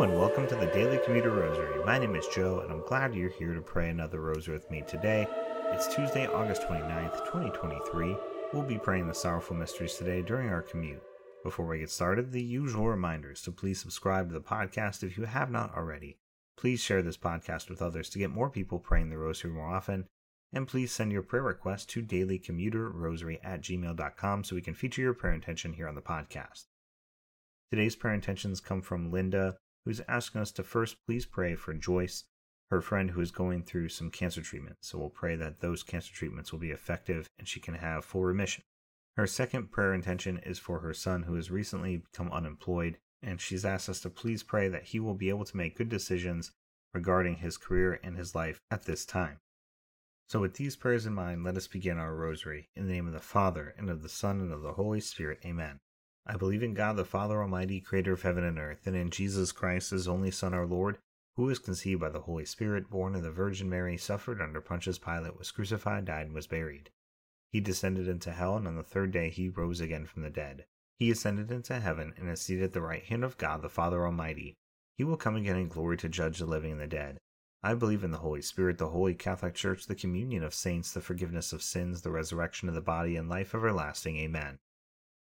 And welcome to the Daily Commuter Rosary. My name is Joe and I'm glad you're here to pray another rosary with me today. It's Tuesday, August 29th, 2023. We'll be praying the sorrowful mysteries today during our commute. Before we get started, the usual reminders to please subscribe to the podcast if you have not already. Please share this podcast with others to get more people praying the rosary more often. And please send your prayer requests to dailycommuterrosary at gmail.com so we can feature your prayer intention here on the podcast. Today's prayer intentions come from Linda, who's asking us to first please pray for Joyce, her friend who is going through some cancer treatment. So we'll pray that those cancer treatments will be effective and she can have full remission. Her second prayer intention is for her son who has recently become unemployed, and she's asked us to please pray that he will be able to make good decisions regarding his career and his life at this time. So, with these prayers in mind, let us begin our rosary. In the name of the Father, and of the Son, and of the Holy Spirit. Amen. I believe in God the Father Almighty, creator of heaven and earth, and in Jesus Christ, his only Son, our Lord, who was conceived by the Holy Spirit, born of the Virgin Mary, suffered under Pontius Pilate, was crucified, died, and was buried. He descended into hell, and on the third day he rose again from the dead. He ascended into heaven, and is seated at the right hand of God the Father Almighty. He will come again in glory to judge the living and the dead. I believe in the Holy Spirit, the Holy Catholic Church, the communion of saints, the forgiveness of sins, the resurrection of the body, and life everlasting. Amen.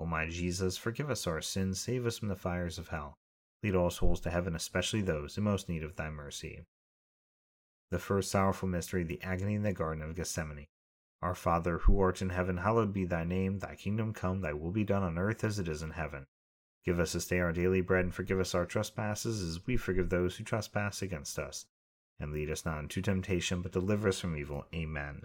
O my Jesus, forgive us our sins, save us from the fires of hell. Lead all souls to heaven, especially those in most need of thy mercy. The first sorrowful mystery, the agony in the Garden of Gethsemane. Our Father, who art in heaven, hallowed be thy name. Thy kingdom come, thy will be done on earth as it is in heaven. Give us this day our daily bread, and forgive us our trespasses, as we forgive those who trespass against us. And lead us not into temptation, but deliver us from evil. Amen.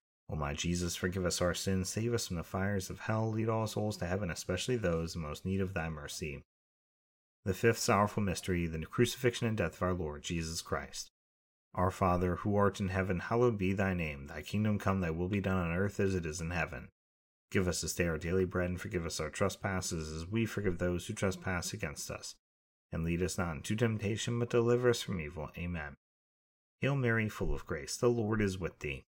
O my Jesus, forgive us our sins, save us from the fires of hell, lead all souls to heaven, especially those in most need of thy mercy. The fifth sorrowful mystery, the crucifixion and death of our Lord Jesus Christ. Our Father, who art in heaven, hallowed be thy name. Thy kingdom come, thy will be done on earth as it is in heaven. Give us this day our daily bread, and forgive us our trespasses, as we forgive those who trespass against us. And lead us not into temptation, but deliver us from evil. Amen. Hail Mary, full of grace, the Lord is with thee.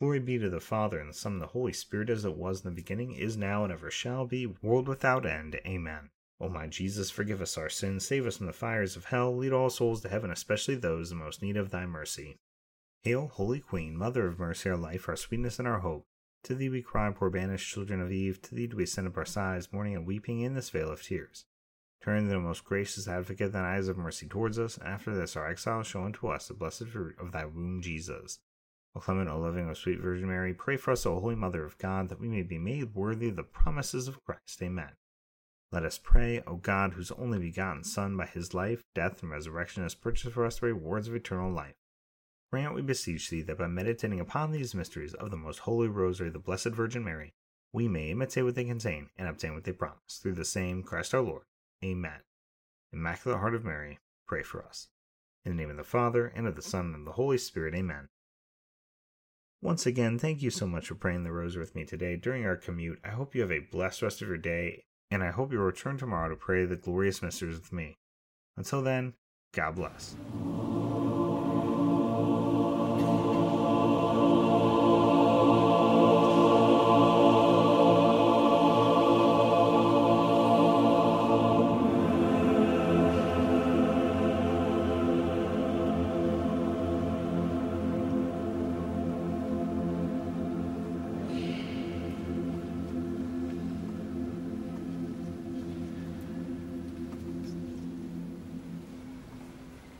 Glory be to the Father, and the Son, and the Holy Spirit, as it was in the beginning, is now, and ever shall be, world without end. Amen. O my Jesus, forgive us our sins, save us from the fires of hell, lead all souls to heaven, especially those in most need of thy mercy. Hail, Holy Queen, Mother of mercy, our life, our sweetness, and our hope. To thee we cry, poor banished children of Eve. To thee do we send up our sighs, mourning and weeping in this vale of tears. Turn the most gracious advocate, thine eyes of mercy towards us. and After this, our exile, show unto us the blessed fruit of thy womb, Jesus. O clement, O loving, O sweet Virgin Mary, pray for us, O Holy Mother of God, that we may be made worthy of the promises of Christ. Amen. Let us pray, O God, whose only begotten Son, by his life, death, and resurrection, has purchased for us the rewards of eternal life. Grant, we beseech thee, that by meditating upon these mysteries of the most holy Rosary of the Blessed Virgin Mary, we may imitate what they contain and obtain what they promise, through the same Christ our Lord. Amen. Immaculate Heart of Mary, pray for us. In the name of the Father, and of the Son, and of the Holy Spirit. Amen. Once again, thank you so much for praying the rosary with me today during our commute. I hope you have a blessed rest of your day, and I hope you'll return tomorrow to pray the glorious mysteries with me. Until then, God bless.